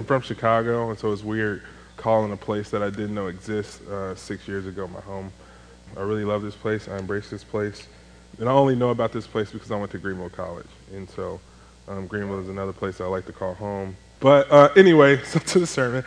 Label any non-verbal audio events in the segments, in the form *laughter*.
I'm from Chicago, and so it's weird calling a place that I didn't know exists uh, six years ago my home. I really love this place. I embrace this place. And I only know about this place because I went to Greenville College. And so um, Greenville is another place I like to call home. But uh, anyway, *laughs* so to the sermon.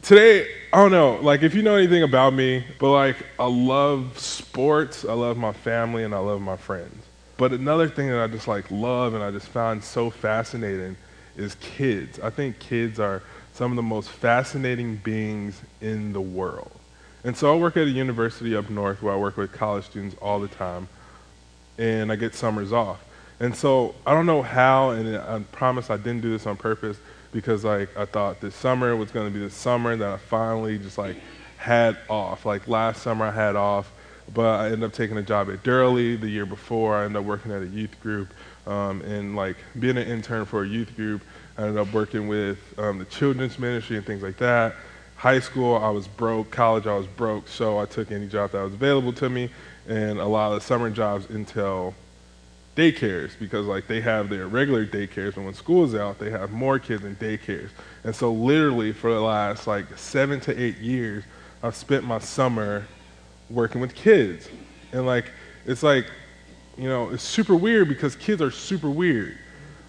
Today, I don't know, like if you know anything about me, but like I love sports, I love my family, and I love my friends. But another thing that I just like love and I just found so fascinating is kids. I think kids are some of the most fascinating beings in the world. And so I work at a university up north where I work with college students all the time, and I get summers off. And so I don't know how, and I promise I didn't do this on purpose because like I thought this summer was going to be the summer that I finally just like had off. Like last summer I had off, but I ended up taking a job at Durley the year before. I ended up working at a youth group um, and like being an intern for a youth group. I ended up working with um, the children's ministry and things like that. High school, I was broke. College, I was broke. So I took any job that was available to me, and a lot of the summer jobs until daycares because like they have their regular daycares, and when school's out, they have more kids in daycares. And so literally for the last like seven to eight years, I've spent my summer working with kids, and like it's like, you know, it's super weird because kids are super weird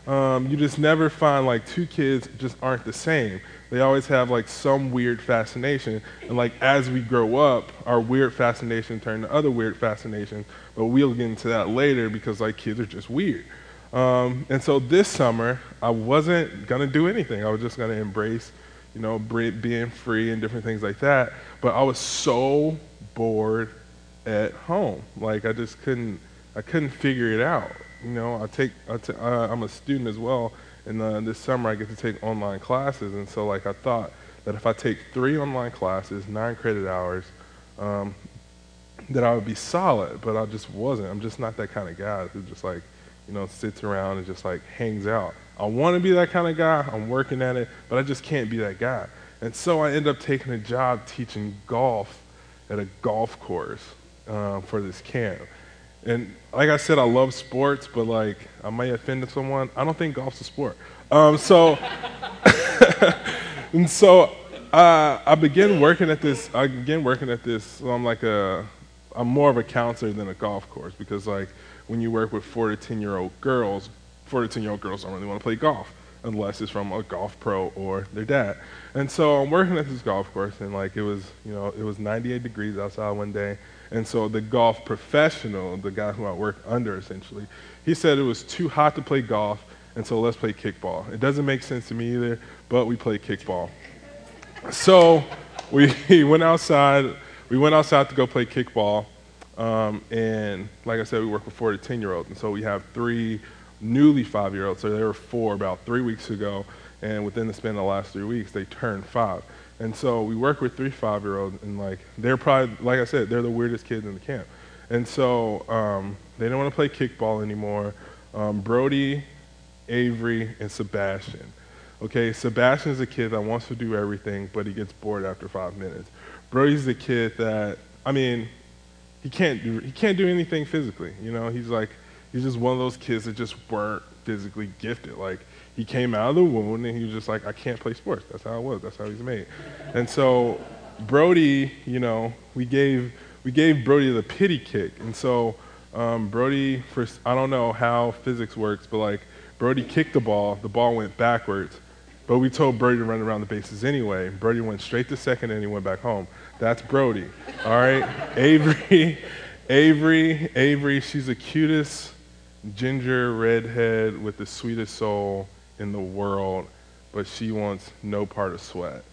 um, you just never find like two kids just aren't the same. They always have like some weird fascination, and like as we grow up, our weird fascination turn to other weird fascination. But we'll get into that later because like kids are just weird. Um, and so this summer, I wasn't gonna do anything. I was just gonna embrace, you know, being free and different things like that. But I was so bored at home. Like I just couldn't, I couldn't figure it out you know, I take, I t- uh, I'm a student as well, and uh, this summer I get to take online classes, and so like I thought that if I take three online classes, nine credit hours, um, that I would be solid, but I just wasn't. I'm just not that kind of guy who just like, you know, sits around and just like hangs out. I want to be that kind of guy. I'm working at it, but I just can't be that guy. And so I end up taking a job teaching golf at a golf course uh, for this camp. And like I said, I love sports, but like I might offend someone. I don't think golf's a sport. Um, so, *laughs* and so uh, I began working at this. I began working at this. So I'm like a, I'm more of a counselor than a golf course because like when you work with four to ten year old girls, four to ten year old girls don't really want to play golf unless it's from a golf pro or their dad. And so I'm working at this golf course, and like it was, you know, it was 98 degrees outside one day, and so the golf professional, the guy who I work under essentially, he said it was too hot to play golf, and so let's play kickball. It doesn't make sense to me either, but we play kickball. So we *laughs* went outside. We went outside to go play kickball, um, and like I said, we work with four to ten year olds, and so we have three newly five year olds. So they were four about three weeks ago, and within the span of the last three weeks, they turned five. And so we work with three five year olds, and like they're probably, like I said, they're the weirdest kids in the camp. And so um, they don't want to play kickball anymore. Um, Brody, Avery, and Sebastian. Okay, Sebastian is a kid that wants to do everything, but he gets bored after five minutes. Brody's the kid that, I mean, he can't do he can't do anything physically. You know, he's like he's just one of those kids that just weren't physically gifted. Like he came out of the womb and he was just like, I can't play sports. That's how it was. That's how he's made. And so Brody, you know, we gave we gave Brody the pity kick. And so um, Brody, for I don't know how physics works, but like Brody kicked the ball, the ball went backwards. But we told Brody to run around the bases anyway. Brody went straight to second and he went back home. That's Brody. All right? *laughs* Avery, Avery, Avery, she's the cutest ginger redhead with the sweetest soul in the world, but she wants no part of sweat.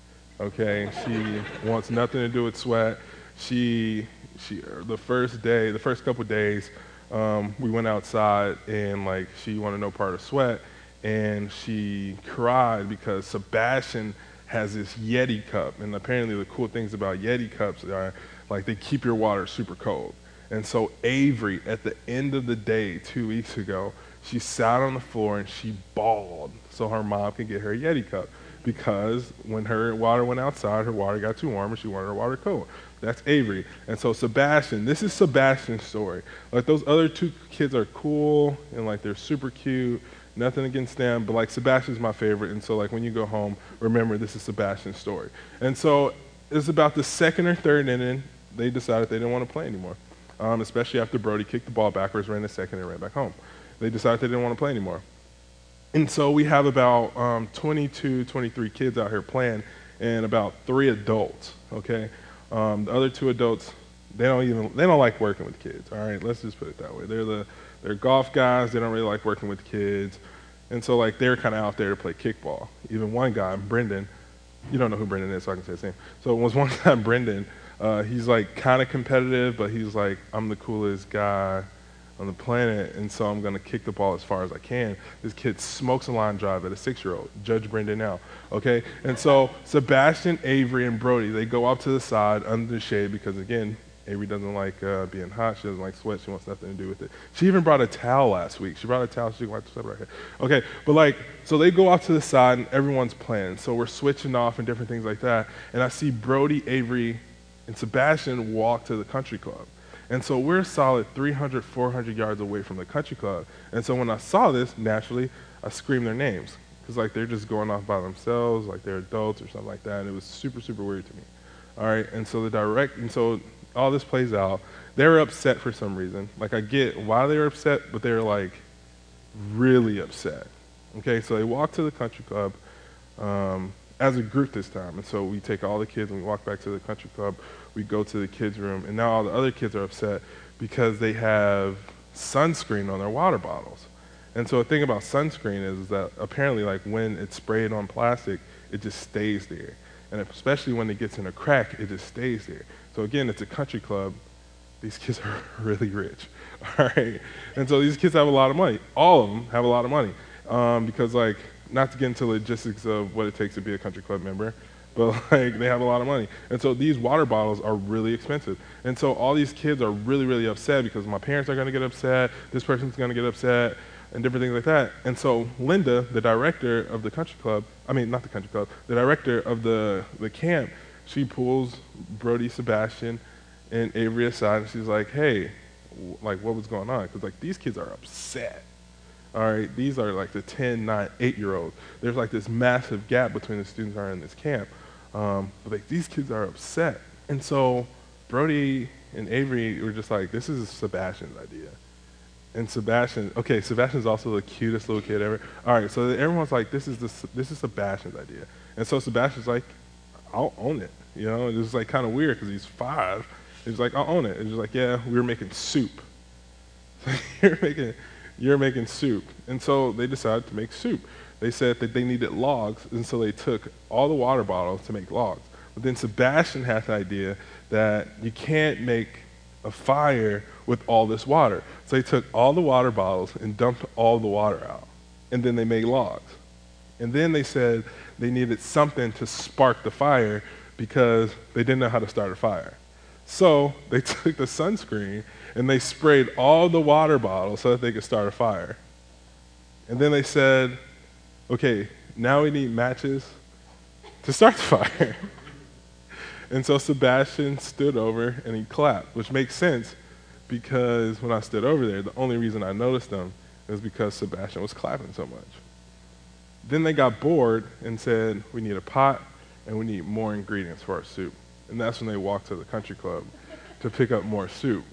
Okay, she wants nothing to do with sweat. She, she, the first day, the first couple days, um, we went outside and like she wanted no part of sweat, and she cried because Sebastian has this Yeti cup, and apparently the cool things about Yeti cups are like they keep your water super cold. And so Avery, at the end of the day, two weeks ago, she sat on the floor and she bawled so her mom could get her Yeti cup because when her water went outside, her water got too warm and she wanted her water cold. That's Avery. And so Sebastian, this is Sebastian's story. Like those other two kids are cool and like they're super cute Nothing against them, but like Sebastian's my favorite, and so like when you go home, remember this is Sebastian's story. And so it's about the second or third inning, they decided they didn't want to play anymore, um, especially after Brody kicked the ball backwards, ran the second, and ran back home. They decided they didn't want to play anymore. And so we have about um, 22, 23 kids out here playing, and about three adults. Okay, um, the other two adults, they don't even they don't like working with kids. All right, let's just put it that way. They're the they're golf guys. They don't really like working with kids, and so like they're kind of out there to play kickball. Even one guy, Brendan, you don't know who Brendan is, so I can say his name. So it was *laughs* one time Brendan. Uh, he's like kind of competitive, but he's like I'm the coolest guy on the planet, and so I'm going to kick the ball as far as I can. This kid smokes a line drive at a six-year-old. Judge Brendan now, okay? And so Sebastian, Avery, and Brody, they go off to the side under the shade because, again, Avery doesn't like uh, being hot. She doesn't like sweat. She wants nothing to do with it. She even brought a towel last week. She brought a towel she can wipe the sweat right here. Okay, but like, so they go off to the side and everyone's playing. So we're switching off and different things like that. And I see Brody, Avery, and Sebastian walk to the country club. And so we're solid 300, 400 yards away from the country club. And so when I saw this, naturally, I screamed their names. Because, like, they're just going off by themselves, like they're adults or something like that. And it was super, super weird to me. All right. And so the direct, and so all this plays out. They were upset for some reason. Like, I get why they were upset, but they were, like, really upset. Okay. So they walk to the country club. Um, as a group this time. And so we take all the kids and we walk back to the country club. We go to the kids' room, and now all the other kids are upset because they have sunscreen on their water bottles. And so the thing about sunscreen is, that apparently, like when it's sprayed on plastic, it just stays there. And especially when it gets in a crack, it just stays there. So again, it's a country club. These kids are *laughs* really rich, *laughs* all right. And so these kids have a lot of money. All of them have a lot of money um, because, like, not to get into logistics of what it takes to be a country club member, but *laughs* like they have a lot of money. And so these water bottles are really expensive. And so all these kids are really, really upset because my parents are going to get upset, this person's going to get upset, and different things like that. And so Linda, the director of the country club, I mean, not the country club, the director of the, the camp, she pulls Brody, Sebastian, and Avery aside, and she's like, hey, like, what was going on? Because, like, these kids are upset. All right, these are like the 10, 9, 8 year olds. There's like this massive gap between the students that are in this camp. Um, but like these kids are upset. And so Brody and Avery were just like, this is Sebastian's idea. And Sebastian, okay, Sebastian's also the cutest little kid ever. All right, so everyone's like, this is this is Sebastian's idea. And so Sebastian's like, I'll own it. You know, it was like kind of weird because he's five. He's like, I'll own it. And he's like, yeah, we were making soup. *laughs* you're making you're making soup. And so they decided to make soup. They said that they needed logs, and so they took all the water bottles to make logs. But then Sebastian had the idea that you can't make a fire with all this water. So they took all the water bottles and dumped all the water out. And then they made logs. And then they said they needed something to spark the fire because they didn't know how to start a fire. So they *laughs* took the sunscreen and they sprayed all the water bottles so that they could start a fire. And then they said, okay, now we need matches to start the fire. *laughs* and so Sebastian stood over and he clapped, which makes sense because when I stood over there, the only reason I noticed them was because Sebastian was clapping so much. Then they got bored and said, we need a pot and we need more ingredients for our soup. And that's when they walked to the country club to pick up more soup.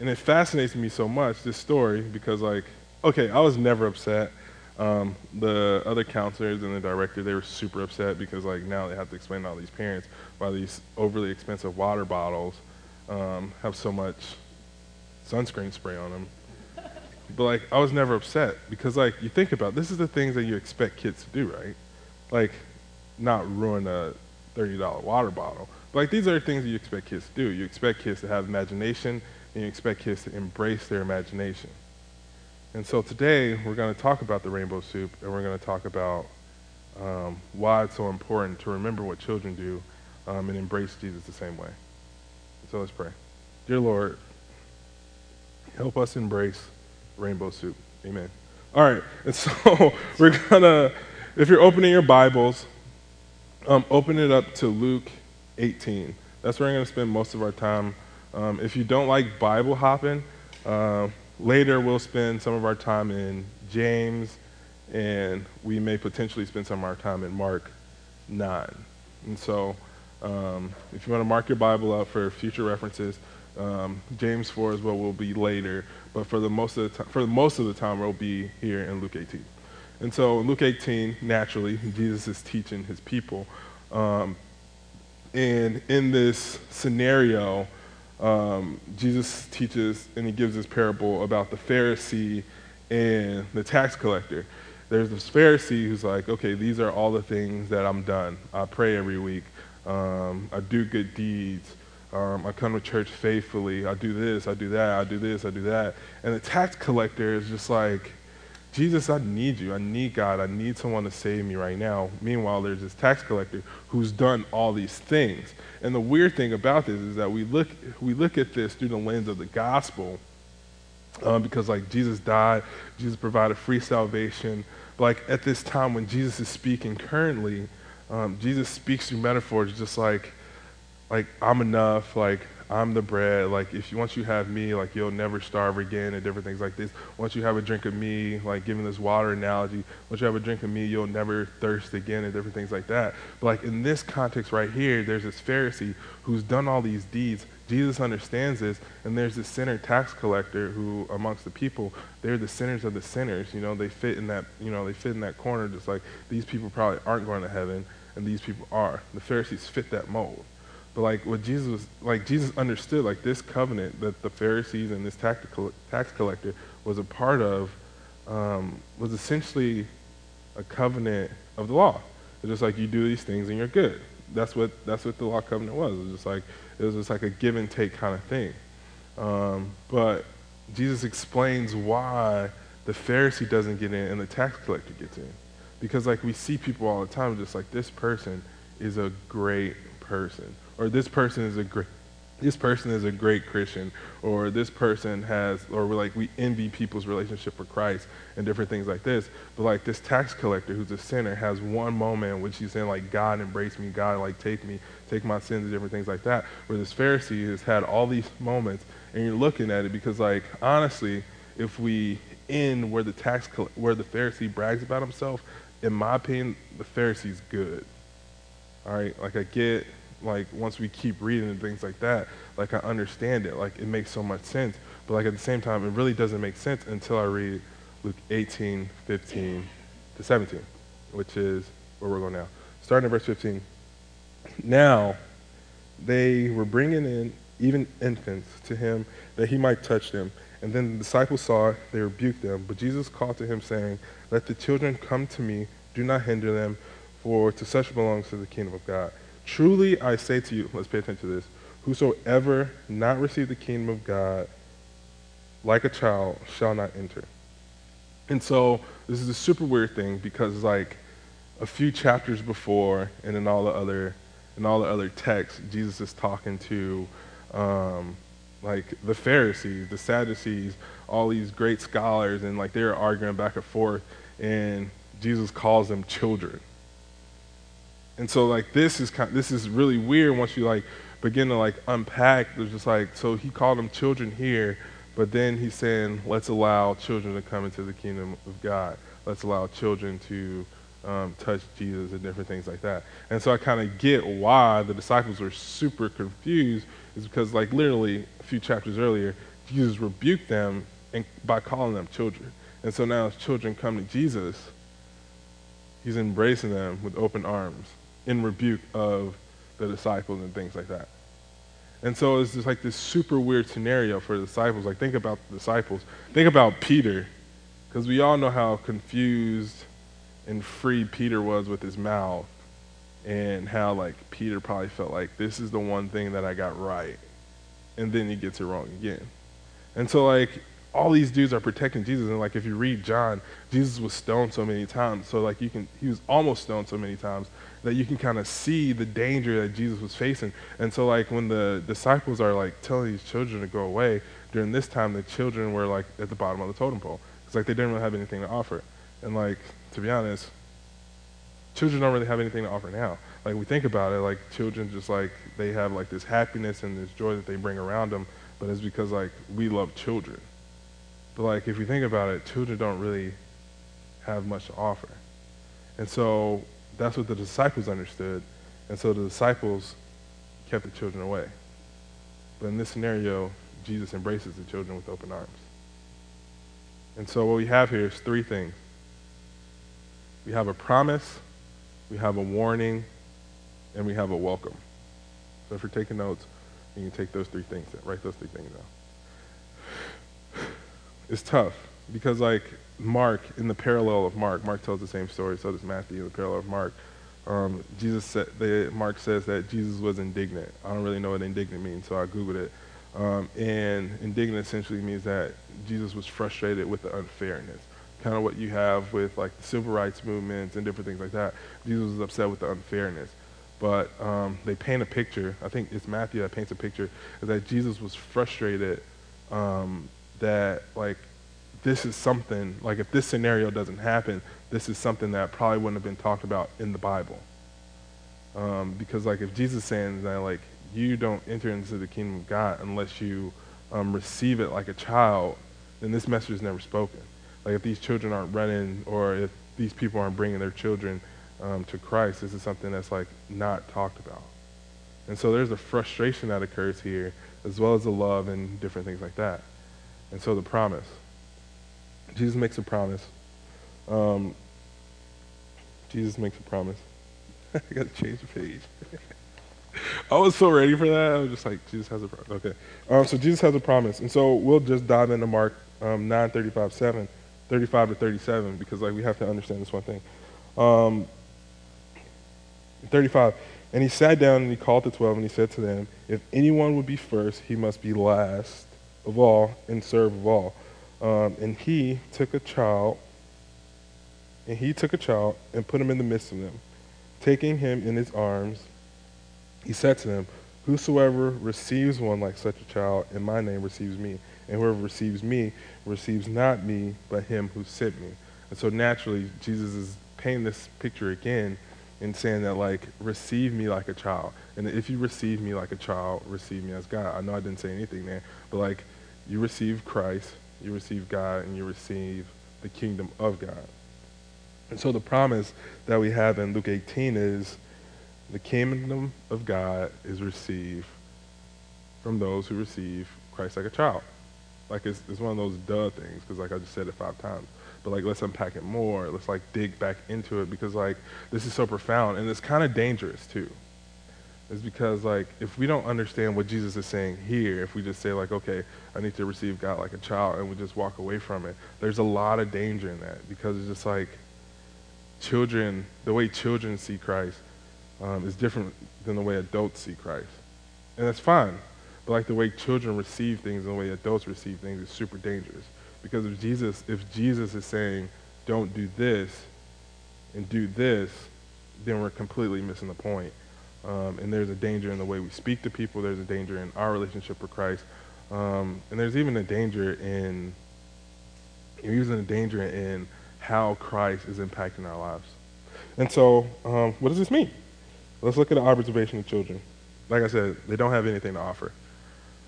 And it fascinates me so much, this story, because, like, okay, I was never upset. Um, the other counselors and the director, they were super upset because, like, now they have to explain to all these parents why these overly expensive water bottles um, have so much sunscreen spray on them. *laughs* but, like, I was never upset because, like, you think about it, this is the things that you expect kids to do, right? Like, not ruin a $30 water bottle. But, like, these are things that you expect kids to do. You expect kids to have imagination and you expect kids to embrace their imagination. And so today we're going to talk about the rainbow soup, and we're going to talk about um, why it's so important to remember what children do um, and embrace Jesus the same way. So let's pray. Dear Lord, help us embrace rainbow soup. Amen. All right, and *laughs* so we're going to, if you're opening your Bibles, um, open it up to Luke 18. That's where I'm going to spend most of our time um, if you don't like Bible hopping, uh, later we'll spend some of our time in James and we may potentially spend some of our time in Mark 9. And so, um, if you want to mark your Bible up for future references, um, James 4 is what will be later, but for the most of the time, for most of the time, we'll be here in Luke 18. And so, in Luke 18, naturally, Jesus is teaching his people. Um, and in this scenario, um, Jesus teaches and he gives this parable about the Pharisee and the tax collector. There's this Pharisee who's like, okay, these are all the things that I'm done. I pray every week. Um, I do good deeds. Um, I come to church faithfully. I do this. I do that. I do this. I do that. And the tax collector is just like, Jesus, I need you. I need God. I need someone to save me right now. Meanwhile, there's this tax collector who's done all these things. And the weird thing about this is that we look, we look at this through the lens of the gospel um, because, like, Jesus died, Jesus provided free salvation. But, like, at this time when Jesus is speaking currently, um, Jesus speaks through metaphors just like, like, I'm enough, like, I'm the bread. Like, if you, once you have me, like, you'll never starve again, and different things like this. Once you have a drink of me, like, giving this water analogy, once you have a drink of me, you'll never thirst again, and different things like that. But, like, in this context right here, there's this Pharisee who's done all these deeds. Jesus understands this, and there's this sinner tax collector who, amongst the people, they're the sinners of the sinners. You know, they fit in that, you know, they fit in that corner, just like these people probably aren't going to heaven, and these people are. The Pharisees fit that mold. But like what Jesus like Jesus understood, like this covenant that the Pharisees and this tax, tax collector was a part of, um, was essentially a covenant of the law. It's just like you do these things and you're good. That's what that's what the law covenant was. It was just like it was just like a give and take kind of thing. Um, but Jesus explains why the Pharisee doesn't get in and the tax collector gets in, because like we see people all the time, just like this person is a great person or this person is a great this person is a great Christian, or this person has, or we're like, we envy people's relationship with Christ and different things like this. But like this tax collector who's a sinner has one moment in which he's saying, like, God embrace me, God, like, take me, take my sins, and different things like that. Where this Pharisee has had all these moments, and you're looking at it because, like, honestly, if we end where the tax, where the Pharisee brags about himself, in my opinion, the Pharisee's good. All right, like I get like once we keep reading and things like that, like I understand it. Like it makes so much sense. But like at the same time, it really doesn't make sense until I read Luke 18, 15 to 17, which is where we're going now. Starting at verse 15. Now they were bringing in even infants to him that he might touch them. And then the disciples saw it, they rebuked them. But Jesus called to him, saying, Let the children come to me, do not hinder them, for to such belongs to the kingdom of God. Truly I say to you, let's pay attention to this, whosoever not receive the kingdom of God like a child shall not enter. And so this is a super weird thing because like a few chapters before and in all the other in all the other texts, Jesus is talking to um, like the Pharisees, the Sadducees, all these great scholars, and like they're arguing back and forth, and Jesus calls them children. And so like this is kind, this is really weird once you like begin to like unpack. It's just like so he called them children here, but then he's saying let's allow children to come into the kingdom of God. Let's allow children to um, touch Jesus and different things like that. And so I kind of get why the disciples were super confused is because like literally a few chapters earlier, Jesus rebuked them and, by calling them children. And so now as children come to Jesus, he's embracing them with open arms in rebuke of the disciples and things like that. And so it's just like this super weird scenario for the disciples. Like, think about the disciples. Think about Peter, because we all know how confused and free Peter was with his mouth, and how, like, Peter probably felt like, this is the one thing that I got right. And then he gets it wrong again. And so, like, all these dudes are protecting Jesus. And, like, if you read John, Jesus was stoned so many times. So, like, you can, he was almost stoned so many times that you can kind of see the danger that Jesus was facing. And so, like, when the disciples are like telling these children to go away, during this time, the children were like at the bottom of the totem pole. It's like they didn't really have anything to offer. And, like, to be honest, children don't really have anything to offer now. Like, we think about it, like, children just like they have like this happiness and this joy that they bring around them, but it's because like we love children. But, like, if you think about it, children don't really have much to offer. And so that's what the disciples understood. And so the disciples kept the children away. But in this scenario, Jesus embraces the children with open arms. And so what we have here is three things. We have a promise, we have a warning, and we have a welcome. So if you're taking notes, you can take those three things, write those three things down. It's tough because like Mark, in the parallel of Mark, Mark tells the same story, so does Matthew in the parallel of Mark. Um, Jesus said, they, Mark says that Jesus was indignant. I don't really know what indignant means, so I googled it. Um, and indignant essentially means that Jesus was frustrated with the unfairness, kind of what you have with like the civil rights movements and different things like that. Jesus was upset with the unfairness. But um, they paint a picture. I think it's Matthew that paints a picture that Jesus was frustrated um, that like this is something like if this scenario doesn't happen, this is something that probably wouldn't have been talked about in the Bible. Um, because like if Jesus is saying that like you don't enter into the kingdom of God unless you um, receive it like a child, then this message is never spoken. Like if these children aren't running or if these people aren't bringing their children um, to Christ, this is something that's like not talked about. And so there's a frustration that occurs here as well as the love and different things like that. And so the promise. Jesus makes a promise. Um, Jesus makes a promise. *laughs* I got to change the page. *laughs* I was so ready for that. I was just like, Jesus has a promise. Okay. Um, so Jesus has a promise. And so we'll just dive into Mark um, 9, 35, 7, 35 to 37, because like we have to understand this one thing. Um, 35. And he sat down and he called the twelve and he said to them, If anyone would be first, he must be last of all and serve of all. Um, and he took a child, and he took a child and put him in the midst of them. Taking him in his arms, he said to them, Whosoever receives one like such a child in my name receives me, and whoever receives me receives not me, but him who sent me. And so naturally, Jesus is painting this picture again and saying that, like, receive me like a child. And if you receive me like a child, receive me as God. I know I didn't say anything there, but like, you receive Christ, you receive God, and you receive the kingdom of God. And so the promise that we have in Luke 18 is the kingdom of God is received from those who receive Christ like a child. Like it's, it's one of those duh things, because like I just said it five times. But like let's unpack it more. Let's like dig back into it because like this is so profound and it's kind of dangerous too is because like if we don't understand what Jesus is saying here, if we just say like, okay, I need to receive God like a child, and we just walk away from it, there's a lot of danger in that because it's just like children, the way children see Christ um, is different than the way adults see Christ, and that's fine. But like the way children receive things and the way adults receive things is super dangerous because if Jesus, if Jesus is saying, don't do this and do this, then we're completely missing the point. Um, and there's a danger in the way we speak to people. There's a danger in our relationship with Christ. Um, and there's even a danger in, even a danger in how Christ is impacting our lives. And so, um, what does this mean? Let's look at the observation of children. Like I said, they don't have anything to offer.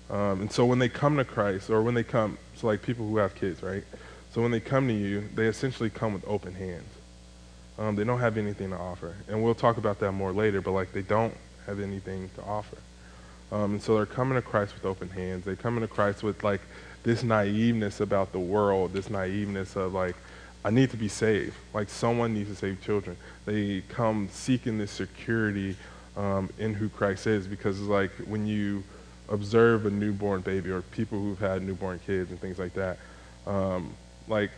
Um, and so when they come to Christ, or when they come, so like people who have kids, right? So when they come to you, they essentially come with open hands. Um, they don't have anything to offer. And we'll talk about that more later, but like they don't have anything to offer. Um, and so they're coming to Christ with open hands. They come to Christ with like this naiveness about the world, this naiveness of like, I need to be saved. Like someone needs to save children. They come seeking this security um, in who Christ is because it's like when you observe a newborn baby or people who've had newborn kids and things like that, um, like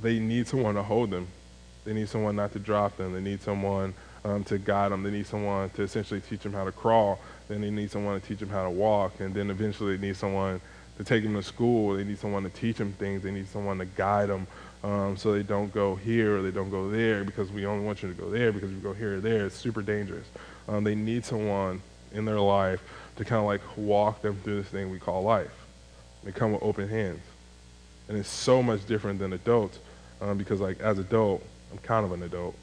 they need someone to hold them. They need someone not to drop them. They need someone um, to guide them. They need someone to essentially teach them how to crawl. Then they need someone to teach them how to walk. And then eventually they need someone to take them to school. They need someone to teach them things. They need someone to guide them um, so they don't go here or they don't go there because we only want you to go there because if you go here or there, it's super dangerous. Um, they need someone in their life to kind of like walk them through this thing we call life. They come with open hands. And it's so much different than adults um, because like as adult, I'm kind of an adult.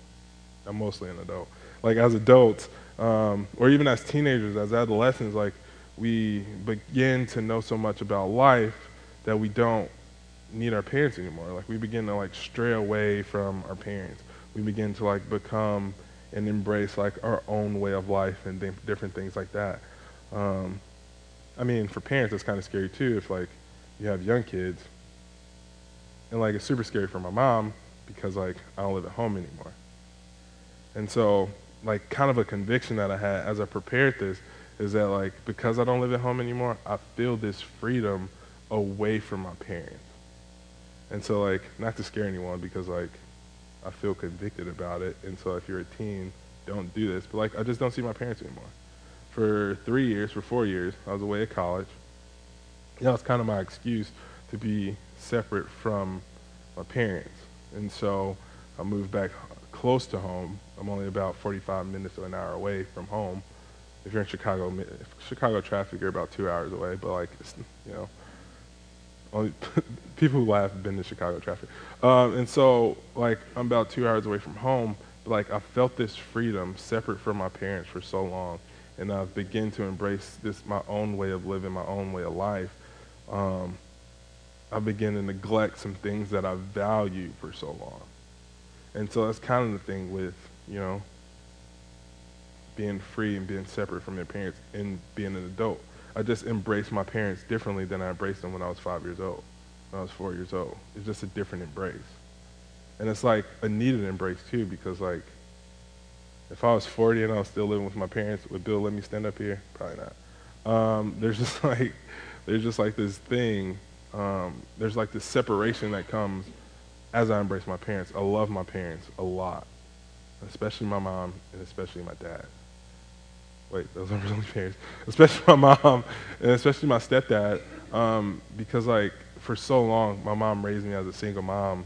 I'm mostly an adult. Like as adults, um, or even as teenagers, as adolescents, like we begin to know so much about life that we don't need our parents anymore. Like we begin to like stray away from our parents. We begin to like become and embrace like our own way of life and th- different things like that. Um, I mean, for parents, it's kind of scary too if like you have young kids, and like it's super scary for my mom because like I don't live at home anymore. And so, like, kind of a conviction that I had as I prepared this is that like because I don't live at home anymore, I feel this freedom away from my parents. And so, like, not to scare anyone because like I feel convicted about it. And so, if you're a teen, don't do this. But like, I just don't see my parents anymore. For three years, for four years, I was away at college. That was kind of my excuse to be separate from my parents. And so I moved back close to home. I'm only about 45 minutes to an hour away from home. If you're in Chicago, Chicago traffic, you're about two hours away. But like, you know, only *laughs* people who laugh have been to Chicago traffic. Um, and so like, I'm about two hours away from home. But like, I felt this freedom separate from my parents for so long, and I've begun to embrace this my own way of living, my own way of life. Um, I begin to neglect some things that I valued for so long. And so that's kind of the thing with, you know, being free and being separate from your parents and being an adult. I just embrace my parents differently than I embraced them when I was five years old, when I was four years old. It's just a different embrace. And it's like a needed embrace too, because like, if I was 40 and I was still living with my parents, would Bill let me stand up here? Probably not. Um, there's just *laughs* like, there's just like this thing um, there's like this separation that comes as I embrace my parents. I love my parents a lot, especially my mom and especially my dad. Wait, those aren't *laughs* really parents. Especially my mom and especially my stepdad, um, because like for so long, my mom raised me as a single mom,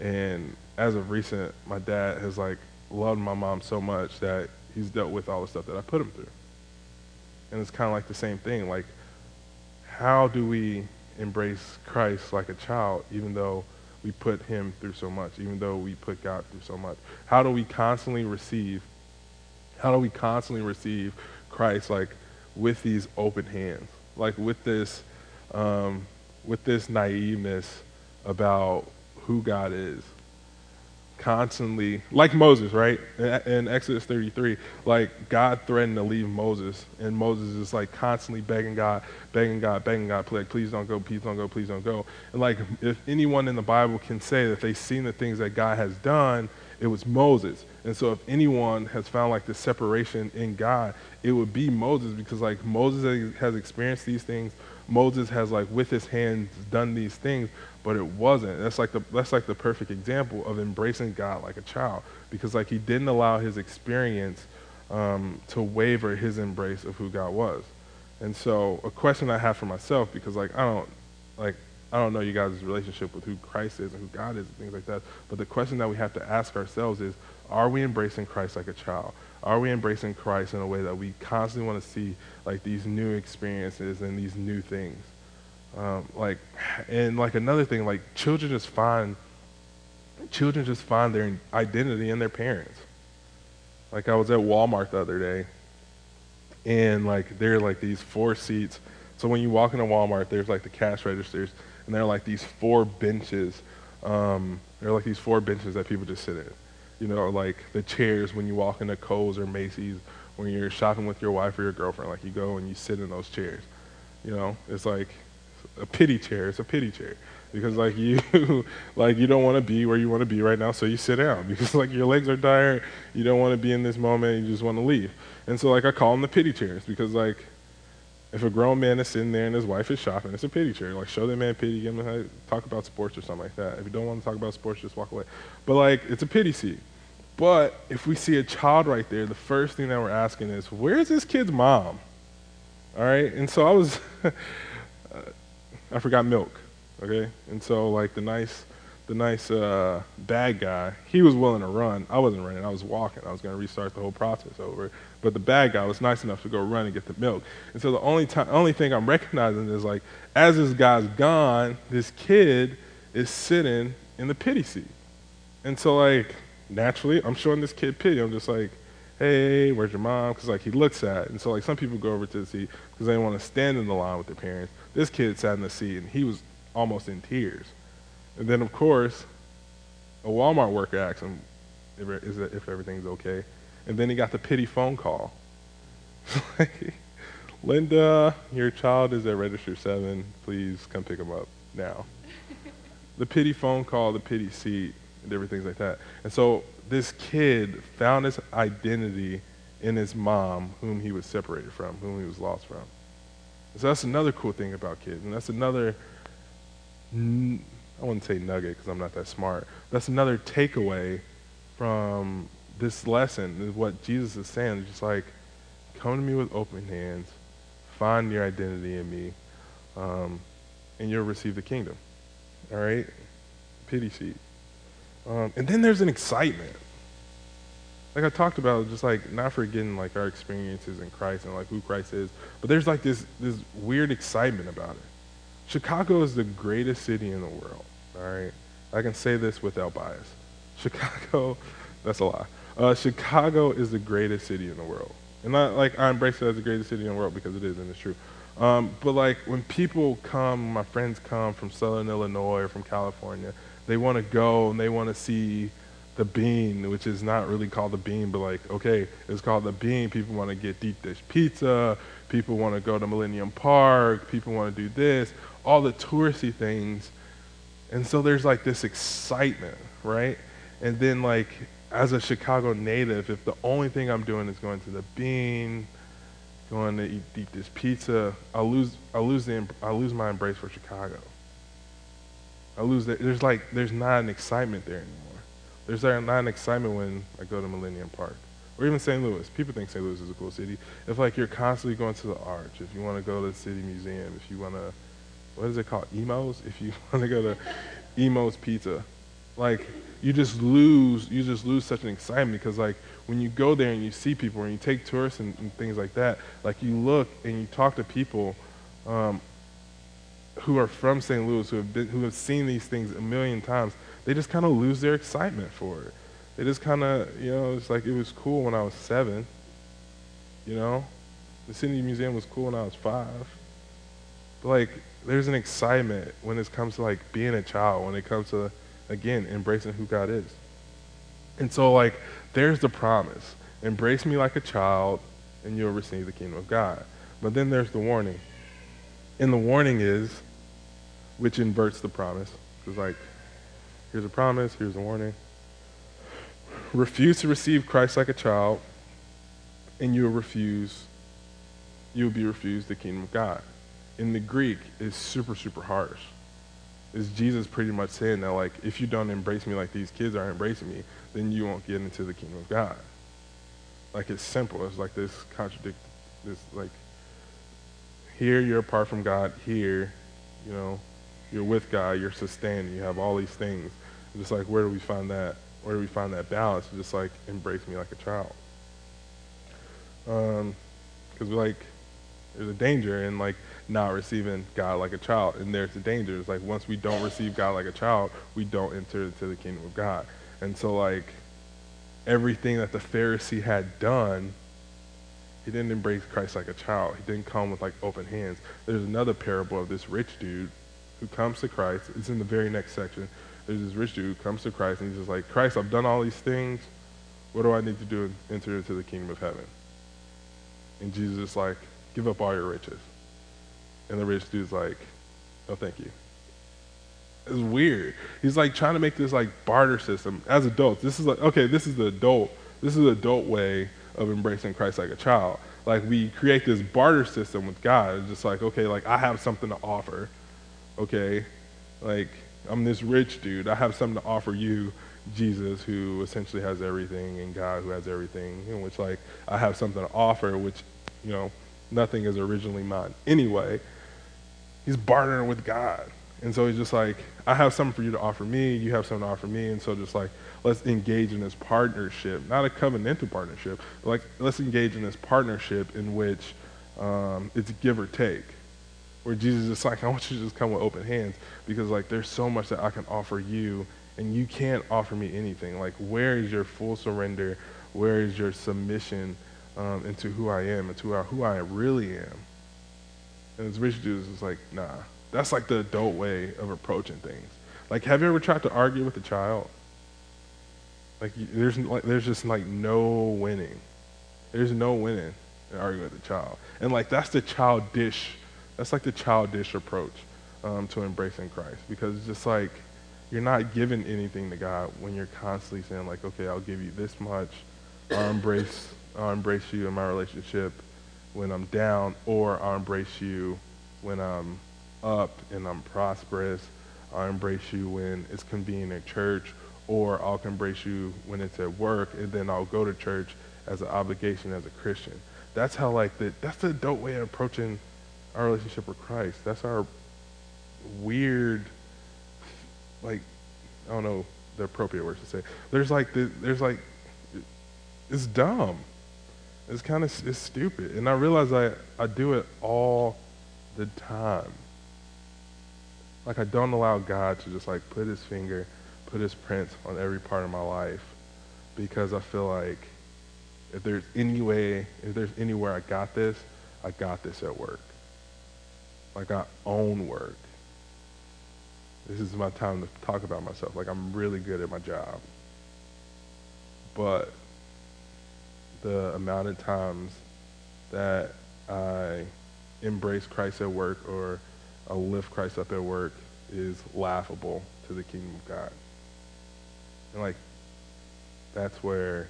and as of recent, my dad has like loved my mom so much that he's dealt with all the stuff that I put him through. And it's kind of like the same thing. Like, how do we embrace Christ like a child, even though we put him through so much, even though we put God through so much? How do we constantly receive, how do we constantly receive Christ like with these open hands, like with this, um, with this naiveness about who God is? Constantly, like Moses, right? In Exodus 33, like God threatened to leave Moses, and Moses is like constantly begging God, begging God, begging God, like, please don't go, please don't go, please don't go. And like, if anyone in the Bible can say that they've seen the things that God has done, it was Moses. And so if anyone has found like the separation in God, it would be Moses because like Moses has experienced these things. Moses has like with his hands done these things, but it wasn't. That's like the that's like the perfect example of embracing God like a child, because like he didn't allow his experience um, to waver his embrace of who God was. And so a question I have for myself, because like I don't like I don't know you guys' relationship with who Christ is and who God is and things like that, but the question that we have to ask ourselves is, are we embracing Christ like a child? Are we embracing Christ in a way that we constantly want to see like these new experiences and these new things? Um, like, and like another thing, like children just find, children just find their identity in their parents. Like I was at Walmart the other day, and like there are like these four seats. So when you walk into Walmart, there's like the cash registers, and there are like these four benches. Um, there are like these four benches that people just sit in. You know, like the chairs when you walk into Kohl's or Macy's, when you're shopping with your wife or your girlfriend, like you go and you sit in those chairs. You know, it's like a pity chair. It's a pity chair because like *laughs* you like you don't want to be where you want to be right now, so you sit down *laughs* because like your legs are tired. You don't want to be in this moment. You just want to leave. And so like I call them the pity chairs because like if a grown man is sitting there and his wife is shopping, it's a pity chair. Like show that man pity, give him a, talk about sports or something like that. If you don't want to talk about sports, just walk away. But like it's a pity seat. But if we see a child right there, the first thing that we're asking is, where's this kid's mom? All right. And so I was. *laughs* I forgot milk. Okay, and so like the nice, the nice uh, bad guy, he was willing to run. I wasn't running. I was walking. I was going to restart the whole process over. But the bad guy was nice enough to go run and get the milk. And so the only time, only thing I'm recognizing is like, as this guy's gone, this kid is sitting in the pity seat. And so like naturally, I'm showing this kid pity. I'm just like, hey, where's your mom? Because like he looks at, and so like some people go over to the seat because they want to stand in the line with their parents. This kid sat in the seat and he was almost in tears And then, of course, a Walmart worker asks him if, if everything's okay. And then he got the pity phone call. *laughs* Linda, your child is at register seven. Please come pick him up now. *laughs* the pity phone call, the pity seat, and different things like that. And so this kid found his identity in his mom, whom he was separated from, whom he was lost from. So that's another cool thing about kids, and that's another. I wouldn't say nugget because I'm not that smart. That's another takeaway from this lesson. Is what Jesus is saying. Just like, come to me with open hands, find your identity in me, um, and you'll receive the kingdom. All right, pity seat. Um, and then there's an excitement. Like I talked about, just like not forgetting like our experiences in Christ and like who Christ is, but there's like this this weird excitement about it. Chicago is the greatest city in the world. All right, I can say this without bias. *laughs* Chicago, that's a lie. Uh, Chicago is the greatest city in the world, and not like I embrace it as the greatest city in the world because it is and it's true. Um, but like when people come, my friends come from Southern Illinois or from California, they want to go and they want to see the bean, which is not really called the bean, but like, okay, it's called the bean. People want to get deep dish pizza. People want to go to Millennium Park. People want to do this, all the touristy things. And so there's like this excitement, right? And then like as a Chicago native, if the only thing I'm doing is going to the bean, going to eat, eat this pizza, I lose I lose the I lose my embrace for Chicago. I lose that. There's like there's not an excitement there anymore. There's not an excitement when I go to Millennium Park or even St. Louis. People think St. Louis is a cool city. If like you're constantly going to the Arch, if you want to go to the City Museum, if you want to, what is it called, Imo's? If you *laughs* want to go to Imo's Pizza, like you just lose, you just lose such an excitement because like when you go there and you see people and you take tourists and, and things like that, like you look and you talk to people. Um, who are from St. Louis, who have, been, who have seen these things a million times, they just kind of lose their excitement for it. They just kind of, you know, it's like it was cool when I was seven. You know, the City Museum was cool when I was five. But like, there's an excitement when it comes to like being a child, when it comes to, again, embracing who God is. And so, like, there's the promise embrace me like a child, and you'll receive the kingdom of God. But then there's the warning. And the warning is which inverts the promise. It's like, here's a promise, here's a warning. Refuse to receive Christ like a child, and you'll refuse, you'll be refused the kingdom of God. In the Greek, it's super, super harsh. Is Jesus pretty much saying that, like, if you don't embrace me like these kids are embracing me, then you won't get into the kingdom of God. Like, it's simple. It's like this contradict, this, like, here you're apart from God, here, you know, you're with God, you're sustained, you have all these things. just like, where do we find that? Where do we find that balance? Just like, embrace me like a child. Because um, like, there's a danger in like not receiving God like a child, and there's a danger. It's like once we don't receive God like a child, we don't enter into the kingdom of God. And so like, everything that the Pharisee had done he didn't embrace Christ like a child. He didn't come with like open hands. There's another parable of this rich dude who comes to Christ. It's in the very next section. There's this rich dude who comes to Christ and he's just like, Christ, I've done all these things. What do I need to do to enter into the kingdom of heaven? And Jesus is like, give up all your riches. And the rich dude's like, no, thank you. It's weird. He's like trying to make this like barter system as adults. This is like, okay, this is the adult, this is the adult way of embracing Christ like a child. Like we create this barter system with God. It's just like, okay, like I have something to offer okay? Like, I'm this rich dude. I have something to offer you, Jesus, who essentially has everything, and God, who has everything, in which, like, I have something to offer, which, you know, nothing is originally mine. Anyway, he's bartering with God. And so he's just like, I have something for you to offer me, you have something to offer me, and so just like, let's engage in this partnership, not a covenantal partnership, but like, let's engage in this partnership in which um, it's give or take where Jesus is like, I want you to just come with open hands because like there's so much that I can offer you and you can't offer me anything. Like where is your full surrender? Where is your submission um, into who I am, into who I who I really am? And this rich dude is like, nah. That's like the adult way of approaching things. Like, have you ever tried to argue with a child? Like, there's like, there's just like no winning. There's no winning in arguing with a child, and like that's the childish, that's like the childish approach um, to embracing Christ because it's just like you're not giving anything to God when you're constantly saying like, okay, I'll give you this much, I'll embrace, I'll embrace you in my relationship when I'm down, or I'll embrace you when I'm up and I'm prosperous. I'll embrace you when it's convenient at church, or I'll embrace you when it's at work, and then I'll go to church as an obligation as a Christian. That's how like the that's the adult way of approaching our relationship with Christ. That's our weird, like I don't know the appropriate words to say. There's like the, there's like it's dumb. It's kind of it's stupid, and I realize I I do it all the time. Like I don't allow God to just like put His finger, put His prints on every part of my life, because I feel like if there's any way, if there's anywhere I got this, I got this at work. Like I own work. This is my time to talk about myself. Like I'm really good at my job. But the amount of times that I embrace Christ at work or I lift Christ up at work is laughable to the kingdom of God. And like that's where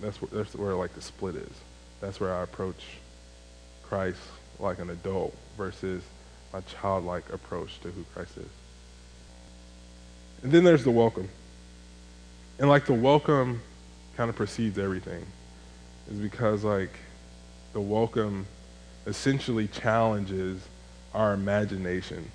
that's where that's where like the split is. That's where I approach Christ like an adult versus my childlike approach to who Christ is. And then there's the welcome. And like the welcome kind of precedes everything. Is because like the welcome essentially challenges our imagination.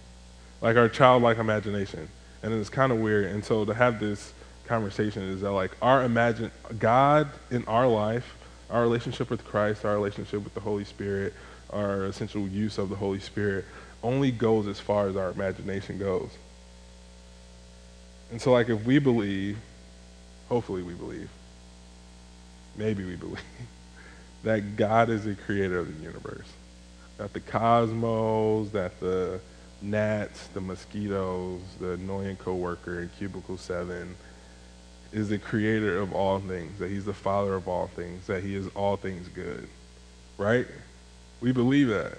Like our childlike imagination. And it's kind of weird. And so to have this conversation is that like our imagine God in our life, our relationship with Christ, our relationship with the Holy Spirit, our essential use of the Holy Spirit only goes as far as our imagination goes. And so like if we believe, hopefully we believe, maybe we believe *laughs* that God is the creator of the universe. That the cosmos, that the gnats, the mosquitoes, the annoying coworker in cubicle 7 is the creator of all things, that he's the father of all things, that he is all things good. Right? We believe that.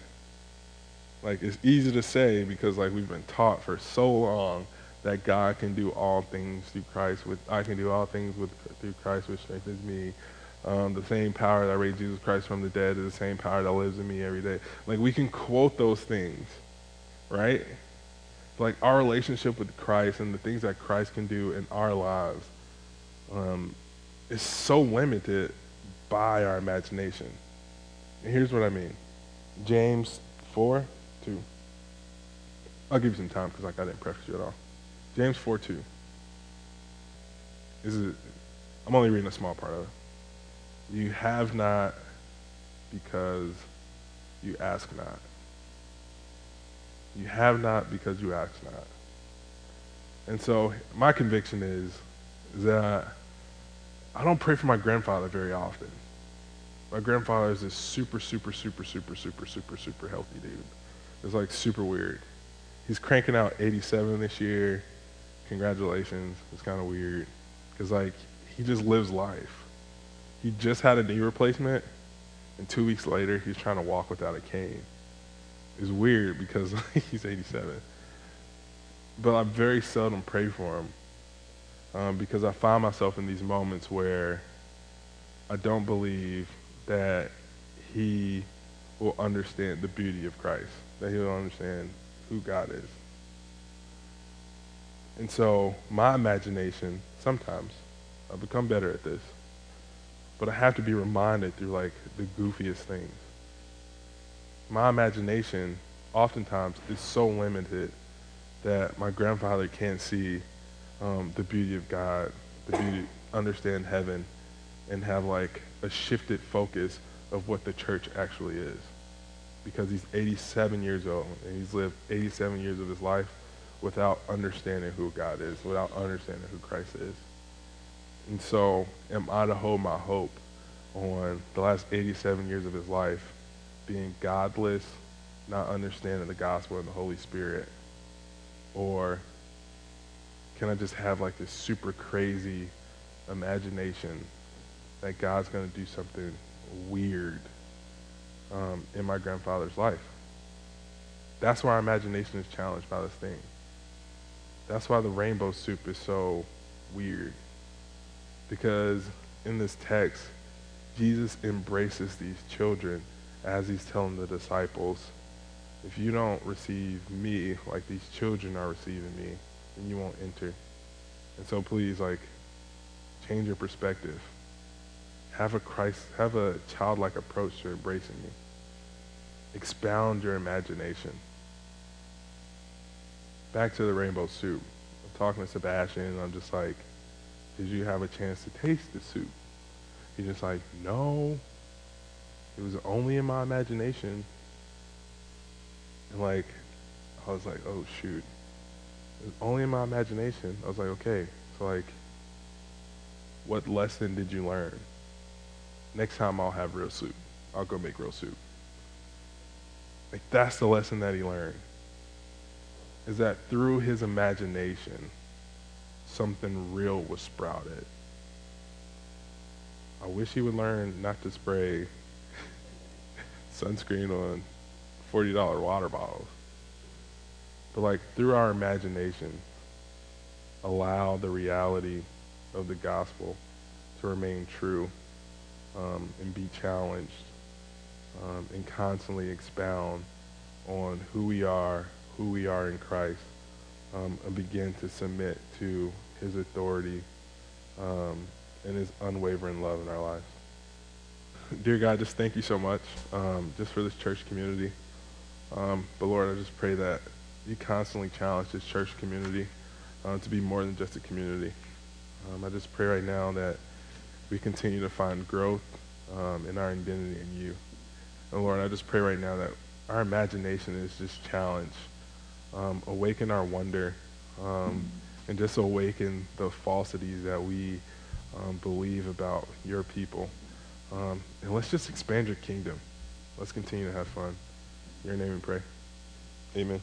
Like it's easy to say because like we've been taught for so long that God can do all things through Christ with I can do all things with through Christ which strengthens me. Um, the same power that raised Jesus Christ from the dead is the same power that lives in me every day. Like we can quote those things, right? Like our relationship with Christ and the things that Christ can do in our lives um, is so limited by our imagination. And here's what I mean. James 4, 2. I'll give you some time because like I didn't preface you at all. James 4, 2. This is, I'm only reading a small part of it. You have not because you ask not. You have not because you ask not. And so my conviction is, is that I don't pray for my grandfather very often. My grandfather is this super, super, super, super, super, super, super healthy dude. It's like super weird. He's cranking out 87 this year. Congratulations. It's kind of weird because like he just lives life. He just had a knee replacement, and two weeks later he's trying to walk without a cane. It's weird because *laughs* he's 87. But I very seldom pray for him um, because I find myself in these moments where I don't believe that he will understand the beauty of Christ, that he will understand who God is. And so my imagination, sometimes, I've become better at this, but I have to be reminded through like the goofiest things. My imagination oftentimes is so limited that my grandfather can't see um, the beauty of God, the beauty, understand heaven, and have like a shifted focus of what the church actually is. Because he's 87 years old and he's lived 87 years of his life without understanding who God is, without understanding who Christ is. And so, am I to hold my hope on the last 87 years of his life being godless, not understanding the gospel and the Holy Spirit? Or can I just have like this super crazy imagination that God's going to do something weird um, in my grandfather's life? That's why our imagination is challenged by this thing. That's why the rainbow soup is so weird. Because in this text, Jesus embraces these children as he's telling the disciples, if you don't receive me like these children are receiving me, then you won't enter. And so please, like, change your perspective. Have a Christ, have a childlike approach to embracing me. Expound your imagination. Back to the rainbow soup. I'm talking to Sebastian, and I'm just like, did you have a chance to taste the soup? He's just like, no. It was only in my imagination. And like, I was like, oh shoot. It was only in my imagination. I was like, okay. So like, what lesson did you learn? Next time I'll have real soup. I'll go make real soup. Like that's the lesson that he learned. Is that through his imagination, something real was sprouted. I wish he would learn not to spray *laughs* sunscreen on $40 water bottles. But like through our imagination, allow the reality of the gospel to remain true um, and be challenged um, and constantly expound on who we are, who we are in Christ, um, and begin to submit to his authority um, and his unwavering love in our lives. *laughs* Dear God, just thank you so much um, just for this church community. Um, but Lord, I just pray that you constantly challenge this church community uh, to be more than just a community. I just pray right now that we continue to find growth um, in our identity in you. And Lord, I just pray right now that our imagination is just challenged. Um, awaken our wonder um, and just awaken the falsities that we um, believe about your people. Um, and let's just expand your kingdom. Let's continue to have fun. In your name we pray. Amen.